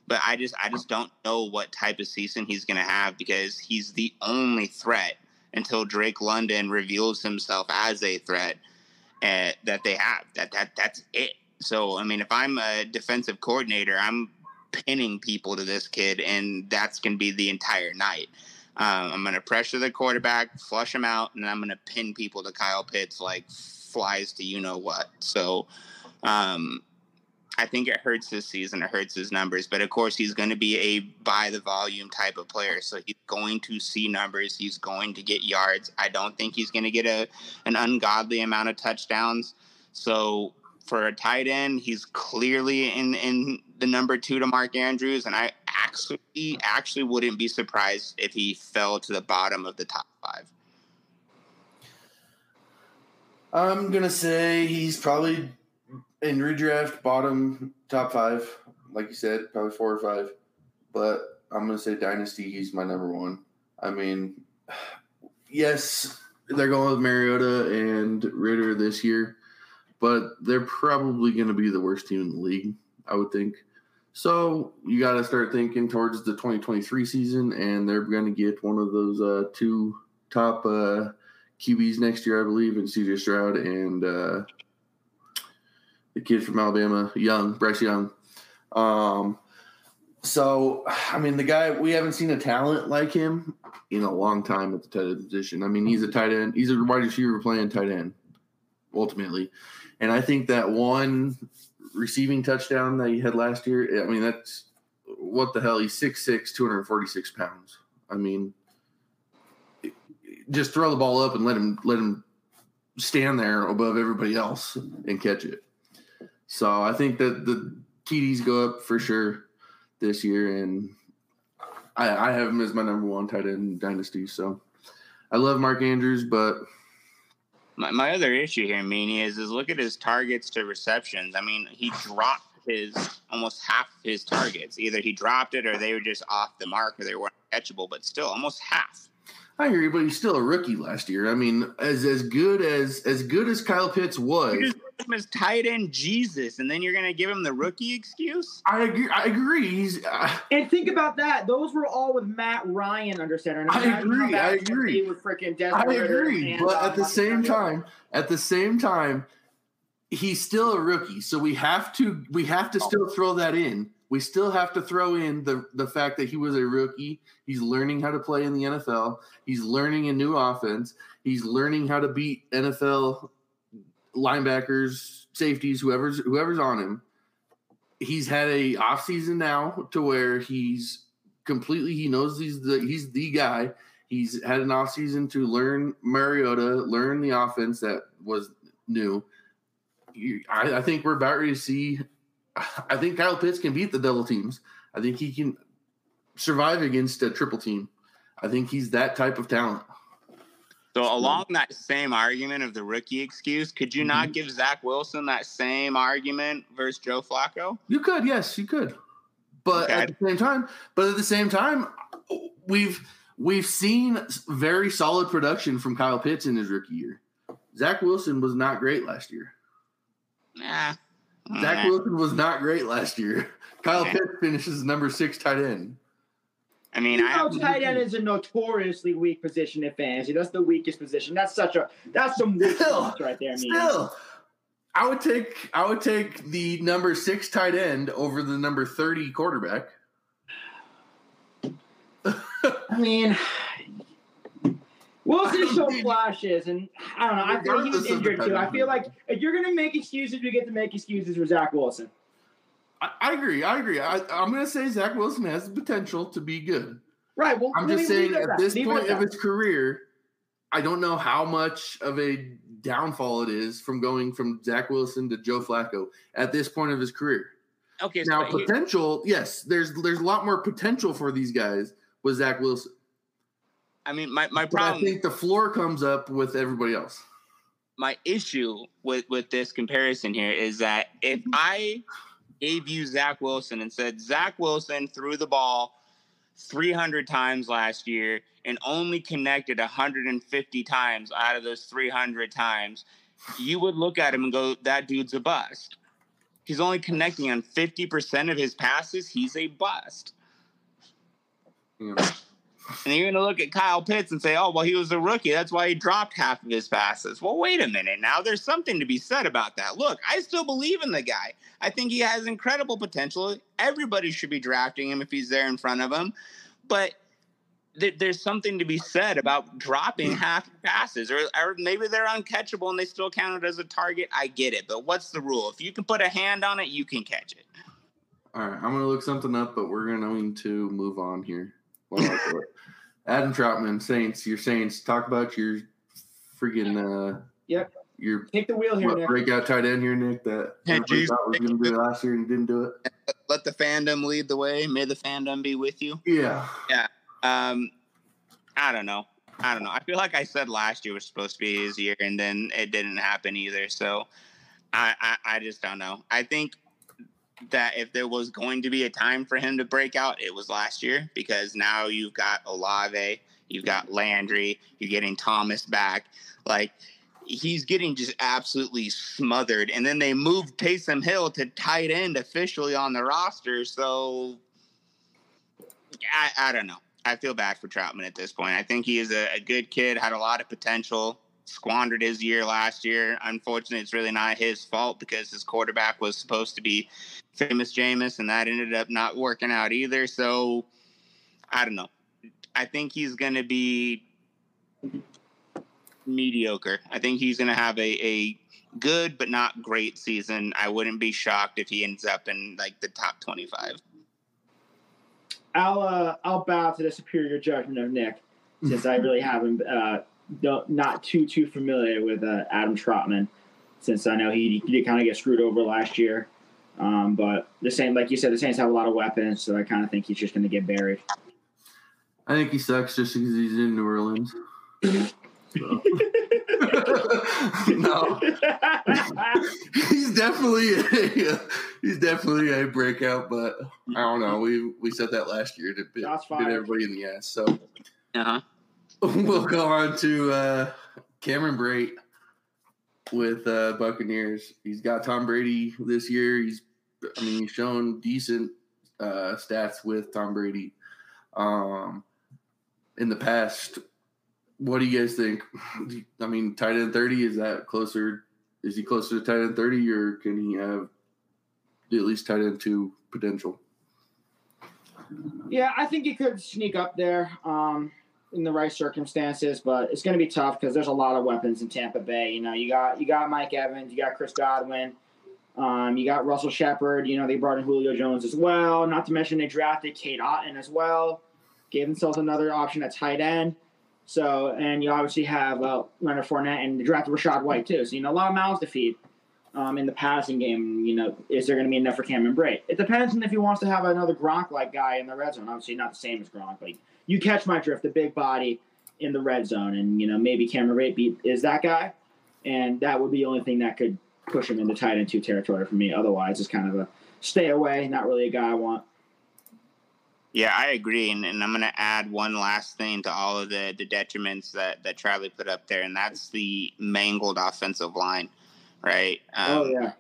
But I just I just don't know what type of season he's gonna have because he's the only threat until Drake London reveals himself as a threat uh, that they have. That that that's it. So I mean, if I'm a defensive coordinator, I'm pinning people to this kid, and that's gonna be the entire night. Um, I'm gonna pressure the quarterback, flush him out, and I'm gonna pin people to Kyle Pitts like flies to you know what. So um, I think it hurts his season, it hurts his numbers. But of course, he's going to be a by the volume type of player, so he's going to see numbers. He's going to get yards. I don't think he's going to get a an ungodly amount of touchdowns. So for a tight end, he's clearly in in the number two to Mark Andrews, and I actually actually wouldn't be surprised if he fell to the bottom of the top five. I'm gonna say he's probably in redraft bottom top five, like you said, probably four or five. But I'm gonna say dynasty. He's my number one. I mean, yes, they're going with Mariota and Ridder this year, but they're probably to be the worst team in the league. I would think. So you got to start thinking towards the 2023 season, and they're going to get one of those uh, two top uh, QBs next year, I believe, in CJ Stroud and uh, the kid from Alabama, Young, Bryce Young. Um, so, I mean, the guy, we haven't seen a talent like him in a long time at the tight end position. I mean, he's a tight end, he's a wide receiver playing tight end, ultimately. And I think that one receiving touchdown that he had last year, I mean, that's what the hell? He's 6'6, 246 pounds. I mean, just throw the ball up and let him let him stand there above everybody else and catch it. So I think that the TDs go up for sure this year, and I, I have him as my number one tight end in dynasty. So I love Mark Andrews, but my, my other issue here, Meany, is is look at his targets to receptions. I mean, he dropped his almost half his targets. Either he dropped it or they were just off the mark or they weren't catchable, but still almost half. I hear you, but he's still a rookie last year. I mean, as as good as as good as Kyle Pitts was, you just him as tight end Jesus, and then you're going to give him the rookie excuse. I agree. I agree. He's uh, and think about that; those were all with Matt Ryan under center. I agree. I agree. With freaking I agree, but at the same time, at the same time, he's still a rookie, so we have to we have to still throw that in we still have to throw in the the fact that he was a rookie. He's learning how to play in the NFL. He's learning a new offense. He's learning how to beat NFL linebackers, safeties, whoever's whoever's on him. He's had a off season now to where he's completely he knows he's the he's the guy. He's had an off season to learn Mariota, learn the offense that was new. I, I think we're about to see I think Kyle Pitts can beat the double teams. I think he can survive against a triple team. I think he's that type of talent. So along that same argument of the rookie excuse, could you mm-hmm. not give Zach Wilson that same argument versus Joe Flacco? You could, yes, you could. But okay. at the same time, but at the same time, we've we've seen very solid production from Kyle Pitts in his rookie year. Zach Wilson was not great last year. Nah, Zach Wilson was not great last year. Kyle Pitts finishes number six tight end. I mean, You I know, have tight end is a notoriously weak position in fantasy. That's the weakest position. That's such a that's some weak Still, right there. man. Still, I would take I would take the number six tight end over the number thirty quarterback. I mean, Wilson showed flashes, and I don't know. I feel he was Regardless of the injured too. I feel like if you're gonna make excuses, we get to make excuses for Zach Wilson. I, I agree. I agree. I, I'm going to say Zach Wilson has the potential to be good. Right. Well, I'm just saying at that. this Leave point of his career, I don't know how much of a downfall it is from going from Zach Wilson to Joe Flacco at this point of his career. okay. So Now, but here- potential, yes, there's there's a lot more potential for these guys with Zach Wilson. I mean, my my But I think the floor comes up with everybody else. my issue with with this comparison here is that if mm-hmm. I gave you Zach Wilson and said Zach Wilson threw the ball 300 times last year and only connected 150 times out of those 300 times, you would look at him and go, "That dude's a bust." He's only connecting on 50% of his passes. He's a bust. Know. And you're going to look at Kyle Pitts and say, oh, well, he was a rookie. That's why he dropped half of his passes. Well, wait a minute now. There's something to be said about that. Look, I still believe in the guy. I think he has incredible potential. Everybody should be drafting him if he's there in front of him. But th- there's something to be said about dropping hmm. half your passes, or, or maybe they're uncatchable and they still count it as a target. I get it. But what's the rule? If you can put a hand on it, you can catch it. All right, I'm gonna look something up, but we're going to move on here. While I do it. Adam Trautman, Saints, your Saints. Talk about your freaking uh, Yep. your Take the wheel here, what, Nick. breakout tight end here, Nick. That Hey, everybody geez. thought was going to do it last year and didn't do it. Let the fandom lead the way. May the fandom be with you. Yeah. Yeah, Um, I don't know. I don't know. I feel like I said last year was supposed to be his year, and then it didn't happen either. So I, I, I just don't know. I think that if there was going to be a time for him to break out, it was last year because now you've got Olave, you've got Landry, you're getting Thomas back. Like he's getting just absolutely smothered. And then they moved Taysom Hill to tight end officially on the roster. So I, I don't know. I feel bad for Trautman at this point. I think he is a, a good kid, had a lot of potential, squandered his year last year. Unfortunately, it's really not his fault because his quarterback was supposed to be famous Jameis, and that ended up not working out either. So I don't know. I think he's going to be mediocre. I think he's going to have a, a good but not great season. I wouldn't be shocked if he ends up in like the top 25. I'll uh, I'll bow to the superior judgment of Nick, since I really haven't uh, not too too familiar with uh, Adam Trautman, since I know he, he did kind of get screwed over last year. Um, but the same, like you said, the Saints have a lot of weapons, so I kind of think he's just going to get buried. I think he sucks just because he's in New Orleans. So. no, he's definitely a, he's definitely a breakout, but I don't know. We we said that last year to bit, Shots bit everybody in the ass. So Uh huh. we'll go on to uh, Cameron Brate with uh, Buccaneers. He's got Tom Brady this year. He's, I mean, he's shown decent uh, stats with Tom Brady um, in the past. What do you guys think? I mean, tight end thirty is that closer? Is he closer to tight end thirty, or can he have at least tight end two potential? Yeah, I think he could sneak up there um, in the right circumstances, but it's going to be tough because there's a lot of weapons in Tampa Bay. You know, you got you got Mike Evans, you got Chris Godwin, um, you got Russell Shepard. You know, they brought in Julio Jones as well. Not to mention they drafted Cade Otton as well, gave themselves another option at tight end. So, and you obviously have uh, Leonard Fournette and they drafted Rachaad White too. So, you know, a lot of mouths to feed um, in the passing game. You know, is there going to be enough for Cameron Brate? It depends on if he wants to have another Gronk-like guy in the red zone. Obviously, not the same as Gronk, but you catch my drift. The big body in the red zone, and you know maybe Cameron be, is that guy, and that would be the only thing that could push him into tight end two territory for me. Otherwise, it's kind of a stay away. Not really a guy I want. Yeah, I agree, and, and I'm going to add one last thing to all of the the detriments that that Charlie put up there, and that's the mangled offensive line, right? Um, oh yeah,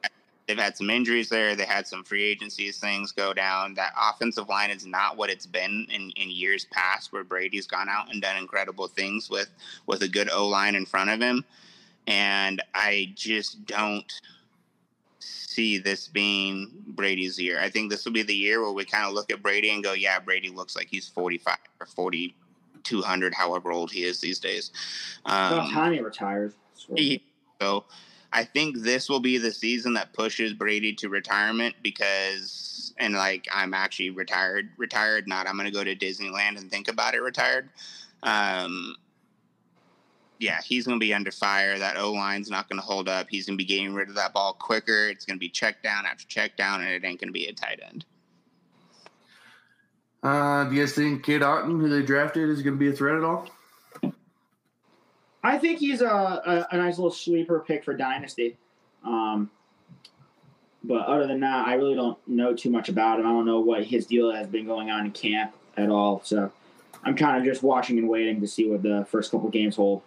they've had some injuries there. They had some free agencies things go down. That offensive line is not what it's been in, in years past, where Brady's gone out and done incredible things with with a good O line in front of him. And I just don't see this being Brady's year. I think this will be the year where we kind of look at Brady and go, yeah, Brady looks like he's 45 or 4,200, however old he is these days. Um, time he retires. So I think this will be the season that pushes Brady to retirement because, and like I'm actually retired, retired, not I'm going to go to Disneyland and think about it retired. Um, yeah, he's going to be under fire. That O line's not going to hold up. He's going to be getting rid of that ball quicker. It's going to be check down after check down, and it ain't going to be a tight end. Uh, do you guys think Cade Otton, who they drafted, is going to be a threat at all? I think he's a, a, a nice little sleeper pick for Dynasty. Um, but other than that, I really don't know too much about him. I don't know what his deal has been going on in camp at all. So I'm kind of just watching and waiting to see what the first couple games hold.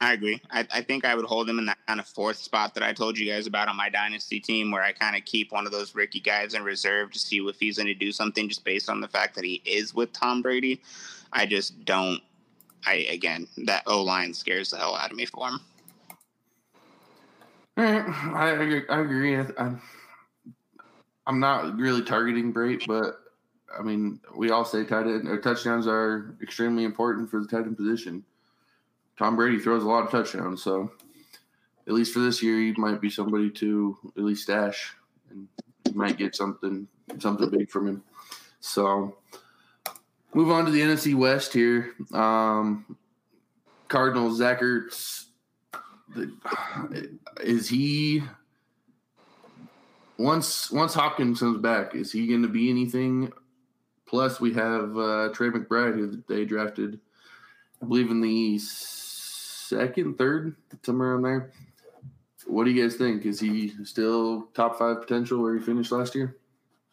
I agree. I, I, think I would hold him in that kind of fourth spot that I told you guys about on my dynasty team, where I kind of keep one of those rookie guys in reserve to see if he's going to do something just based on the fact that he is with Tom Brady. I just don't. I again, that O line scares the hell out of me for him. I, I, I agree. I'm, I'm not really targeting Brate, but I mean, we all say tight end or touchdowns are extremely important for the tight end position. Tom Brady throws a lot of touchdowns, so at least for this year, he might be somebody to at least stash, and you might get something something big from him. So, move on to the NFC West here. Um, Cardinals, Zach Ertz, is he once once Hopkins comes back? Is he going to be anything? Plus, we have uh, Trey McBride, who they drafted, I believe, in the second, third, somewhere around there. What do you guys think? Is he still top five potential where he finished last year?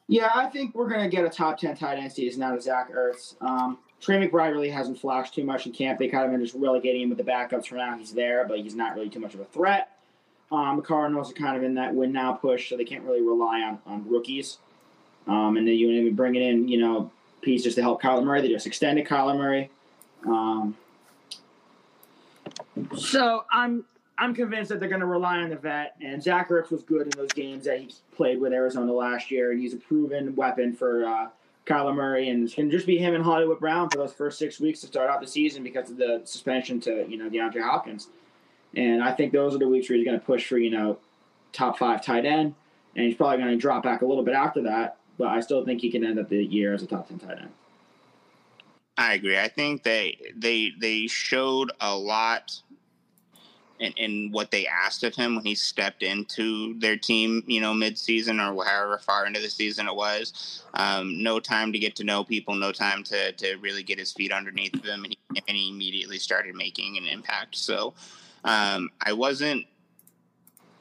Yeah, I think we're going to get a top 10 tight end season out of Zach Ertz. Um, Trey McBride really hasn't flashed too much in camp. They kind of been just relegating him with the backups for now. He's there, but he's not really too much of a threat. Um, the Cardinals are kind of in that win now push, so they can't really rely on, on rookies. Um, and then you even bringing in, you know, pieces to help Kyler Murray. They just extended Kyler Murray. Um, so I'm I'm convinced that they're going to rely on the vet. And Zach Ertz was good in those games that he played with Arizona last year, and he's a proven weapon for uh, Kyler Murray. And can just be him and Hollywood Brown for those first six weeks to start out the season because of the suspension to you know DeAndre Hopkins. And I think those are the weeks where he's going to push for you know top five tight end, and he's probably going to drop back a little bit after that. But I still think he can end up the year as a top ten tight end. I agree. I think they they they showed a lot in what they asked of him when he stepped into their team, you know, mid-season or however far into the season it was. Um, no time to get to know people, no time to to really get his feet underneath him, and he, and he immediately started making an impact. So um, I wasn't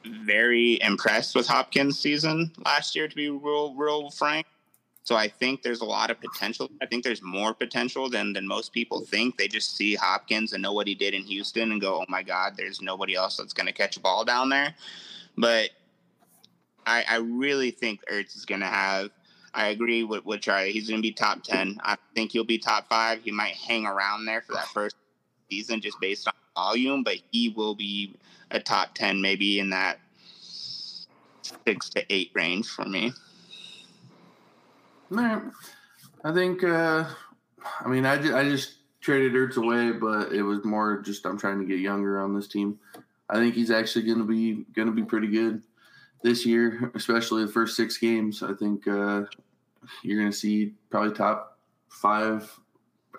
very impressed with Hopkins' season last year, to be real real frank. So I think there's a lot of potential. I think there's more potential than than most people think. They just see Hopkins and know what he did in Houston and go, "Oh my God, there's nobody else that's going to catch a ball down there." But I, I really think Ertz is going to have. I agree with, with Charlie. He's going to be top ten. I think he'll be top five. He might hang around there for that first season just based on volume, but he will be a top ten, maybe in that six to eight range for me. I think. Uh, I mean, I I just traded Ertz away, but it was more just I'm trying to get younger on this team. I think he's actually going to be going to be pretty good this year, especially the first six games. I think uh, you're going to see probably top five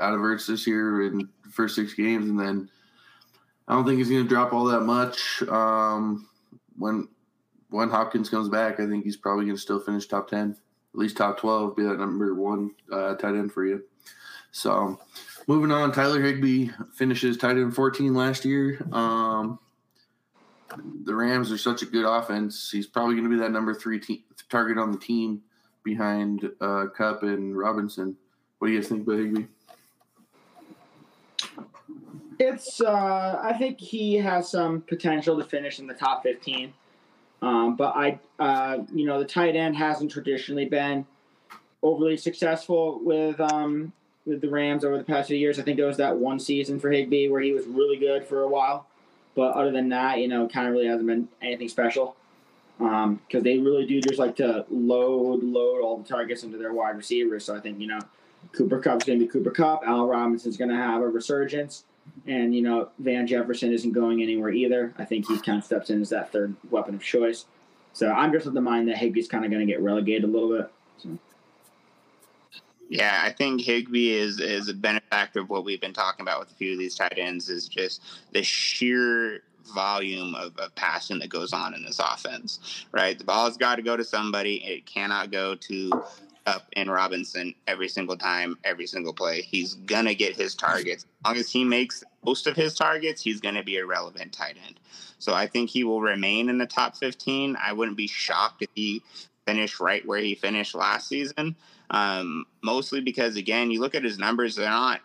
out of Ertz this year in the first six games, and then I don't think he's going to drop all that much. Um, when when Hopkins comes back, I think he's probably going to still finish top ten at least top 12, be that number one uh, tight end for you. So moving on, Tyler Higbee finishes tight end 14 last year. Um, the Rams are such a good offense. He's probably going to be that number three te- target on the team behind uh, Kupp and Robinson. What do you guys think about Higbee? It's. Uh, I think he has some potential to finish in the top 15. Um, but I, uh, you know, the tight end hasn't traditionally been overly successful with um, with the Rams over the past few years. I think there was that one season for Higbee where he was really good for a while, but other than that, you know, kind of really hasn't been anything special. Because um, they really do just like to load, load all the targets into their wide receivers. So I think you know, Cooper Kupp's going to be Cooper Kupp. Al Robinson's going to have a resurgence. And, you know, Van Jefferson isn't going anywhere either. I think he kind of steps in as that third weapon of choice. So I'm just of the mind that Higbee's kind of going to get relegated a little bit. So. Yeah, I think Higby is is a benefactor of what we've been talking about with a few of these tight ends is just the sheer volume of, of passing that goes on in this offense, right? The ball's got to go to somebody. It cannot go to up in Robinson every single time, every single play. He's gonna get his targets. As long as he makes most of his targets, he's gonna be a relevant tight end. So I think he will remain in the top 15. I wouldn't be shocked if he finished right where he finished last season. Um, mostly because again, you look at his numbers; they're not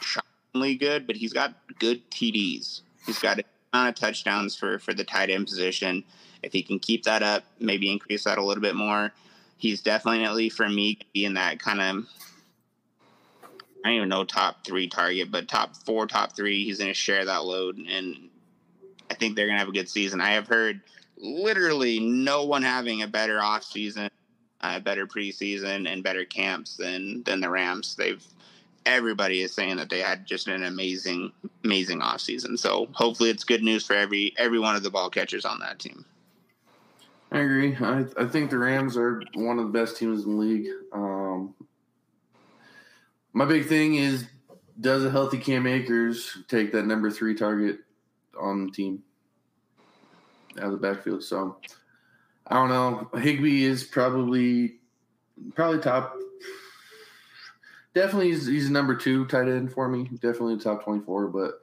shockingly good, but he's got good TDs. He's got a ton of touchdowns for for the tight end position. If he can keep that up, maybe increase that a little bit more he's definitely for me being that kind of I don't even know top three target, but top four, top three. He's going to share that load, and I think they're going to have a good season. I have heard literally no one having a better off season, a better preseason, and better camps than than the Rams. They've everybody is saying that they had just an amazing, amazing off season. So hopefully, it's good news for every every one of the ball catchers on that team. I agree. I, I think the Rams are one of the best teams in the league. Um, my big thing is does a healthy Cam Akers take that number three target on the team out of the backfield? So I don't know. Higbee is probably probably top. Definitely, he's, he's number two tight end for me. Definitely top twenty four, but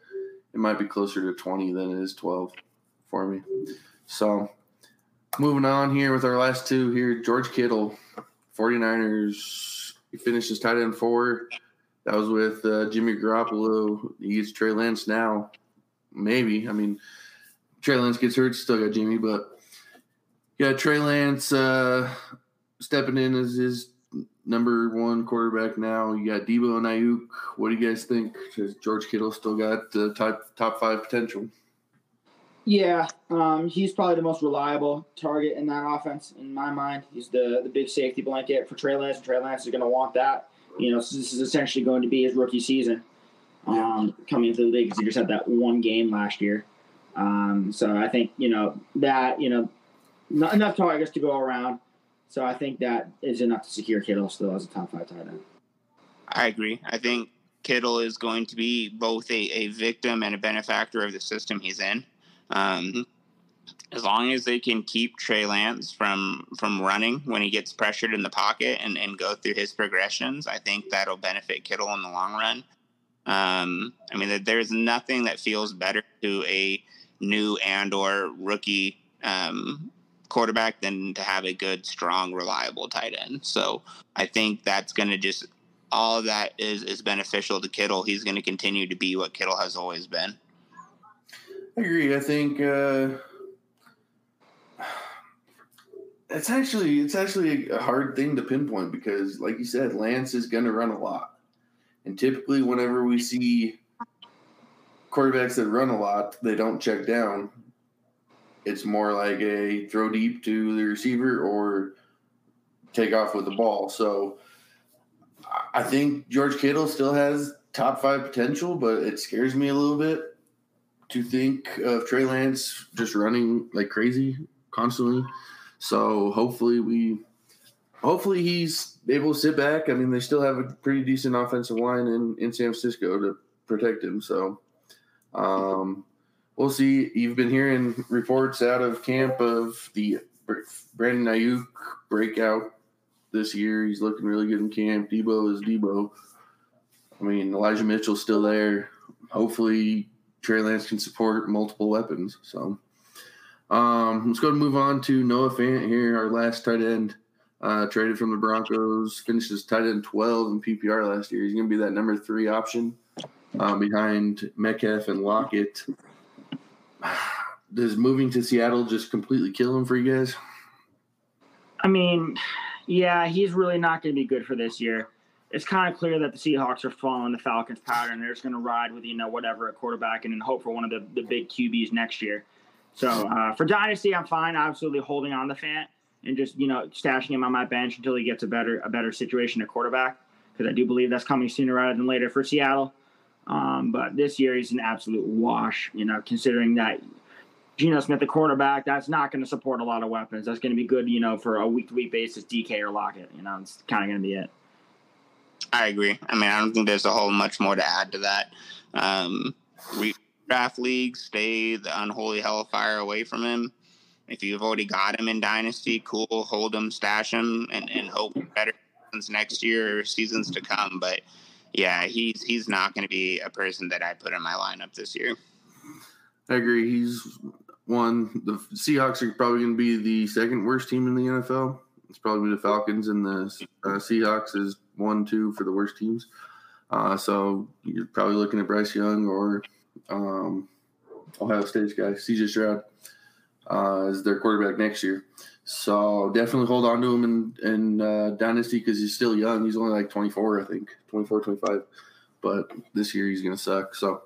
it might be closer to twenty than it is twelve for me. So Moving on here with our last two here, George Kittle, 49ers. He finishes tight end four. That was with uh, Jimmy Garoppolo. He gets Trey Lance now. Maybe. I mean, Trey Lance gets hurt, still got Jimmy, but yeah, Trey Lance uh, stepping in as his number one quarterback now. You got Deebo and Aiyuk. What do you guys think? Because George Kittle still got uh, top top five potential. Yeah, um, he's probably the most reliable target in that offense in my mind. He's the the big safety blanket for Trey Lance, and Trey Lance is going to want that. You know, this is essentially going to be his rookie season um, coming into the league because he just had that one game last year. Um, so I think you know that you know not enough targets to go around. So I think that is enough to secure Kittle still as a top five tight end. I agree. I think Kittle is going to be both a, a victim and a benefactor of the system he's in. Um, as long as they can keep Trey Lance from from running when he gets pressured in the pocket and, and go through his progressions, I think that'll benefit Kittle in the long run. Um, I mean, there's nothing that feels better to a new and or rookie um, quarterback than to have a good, strong, reliable tight end. So I think that's going to just all that is is beneficial to Kittle. He's going to continue to be what Kittle has always been. I agree. I think uh, it's actually it's actually a hard thing to pinpoint because, like you said, Lance is going to run a lot, and typically, whenever we see quarterbacks that run a lot, they don't check down. It's more like a throw deep to the receiver or take off with the ball. So I think George Kittle still has top five potential, but it scares me a little bit to think of Trey Lance just running like crazy constantly. So hopefully we, hopefully he's able to sit back. I mean, they still have a pretty decent offensive line in in San Francisco to protect him. So um, we'll see. You've been hearing reports out of camp of the Brandon Aiyuk breakout this year. He's looking really good in camp. Deebo is Deebo. I mean, Elijah Mitchell's still there. Hopefully, Trey Lance can support multiple weapons. So um, let's go and move on to Noah Fant here, our last tight end. Uh, traded from the Broncos, finishes tight end 12 in PPR last year. He's going to be that number three option um, behind Metcalf and Lockett. does moving to Seattle just completely kill him for you guys? I mean, yeah, he's really not going to be good for this year. It's kind of clear that the Seahawks are following the Falcons' pattern. They're just going to ride with you know whatever at quarterback and then hope for one of the, the big QBs next year. So uh, for dynasty, I'm fine. Absolutely holding on the Fant and just you know stashing him on my bench until he gets a better a better situation at quarterback because I do believe that's coming sooner rather than later for Seattle. Um, but this year he's an absolute wash. You know, considering that Geno Smith, the quarterback, that's not going to support a lot of weapons. That's going to be good, you know, for a week to week basis. DK or Lockett, you know, it's kind of going to be it. I agree. I mean, I don't think there's a whole much more to add to that. Um, draft leagues, stay the unholy hellfire away from him. If you've already got him in dynasty, cool, hold him, stash him, and, and hope better seasons next year or seasons to come. But yeah, he's he's not going to be a person that I put in my lineup this year. I agree. He's one. The Seahawks are probably going to be the second worst team in the NFL. It's probably the Falcons and the uh, Seahawks is one, two for the worst teams. Uh, so you're probably looking at Bryce Young or um, Ohio State's guy, CJ Stroud, uh, as their quarterback next year. So definitely hold on to him in, in uh, Dynasty because he's still young. He's only like 24, I think, 24, 25. But this year he's going to suck. So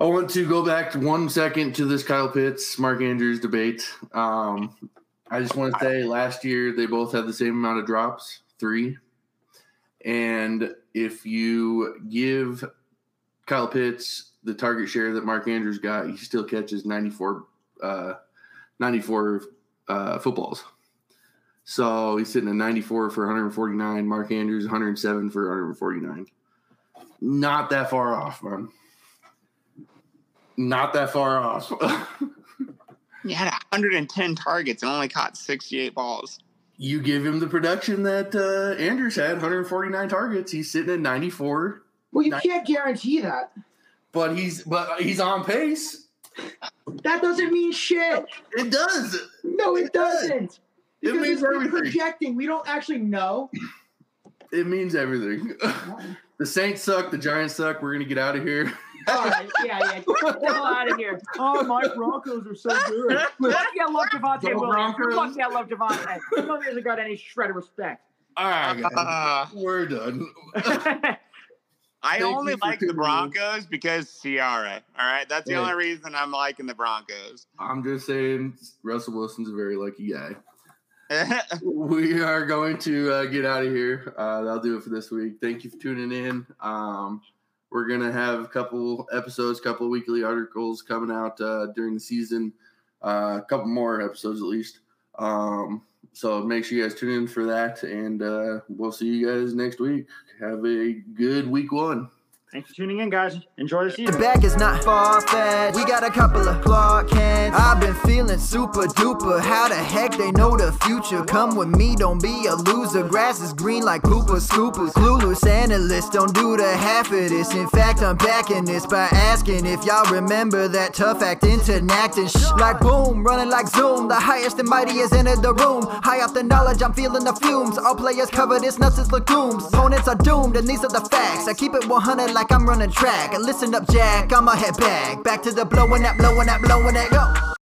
I want to go back one second to this Kyle Pitts, Mark Andrews debate. Um, I just want to say last year they both had the same amount of drops, three. And if you give Kyle Pitts the target share that Mark Andrews got, he still catches 94, uh, 94 uh, footballs. So he's sitting at 94 for 149. Mark Andrews 107 for 149. Not that far off, man. Not that far off. he had 110 targets and only caught 68 balls. You give him the production that uh, Andrews had 149 targets. He's sitting at 94. Well, you 90. can't guarantee that. But he's but he's on pace. That doesn't mean shit. It does. No, it, it doesn't. Does. It means everything. We're projecting. We don't actually know. It means everything. the Saints suck. The Giants suck. We're gonna get out of here. All right, yeah, yeah. Get the hell out of here. Oh, my Broncos are so good. Fuck yeah, I love Javonte Williams. Fuck yeah, I love Javonte. No he hasn't got any shred of respect. All right, guys. Uh, We're done. I Thank only like the Broncos me. because Ciara. All right, that's the only reason I'm liking the Broncos. I'm just saying, Russell Wilson's a very lucky guy. we are going to uh, get out of here. Uh, that'll do it for this week. Thank you for tuning in. Um, we're gonna have a couple episodes, couple weekly articles coming out uh, during the season. Uh, a couple more episodes at least. Um, so make sure you guys tune in for that, and uh, we'll see you guys next week. Have a good week one. Thanks for tuning in, guys. Enjoy the season. The back is not far fetched. We got a couple of Clark Kents. I've been feeling super duper. How the heck they know the future? Come with me, don't be a loser. Grass is green like Cooper Scoopers. Clueless analysts don't do the half of this. In fact, I'm backing this by asking if y'all remember that tough acting to acting. Shh, like boom, running like zoom. The highest and mightiest entered the room. High off the knowledge, I'm feeling the fumes. All players cover this nuts as legumes. Opponents are doomed, and these are the facts. I keep it 100 like I'm running track. Listen up, Jack, I'ma head back. Back to the blowing that, blowing that, blowing that, go.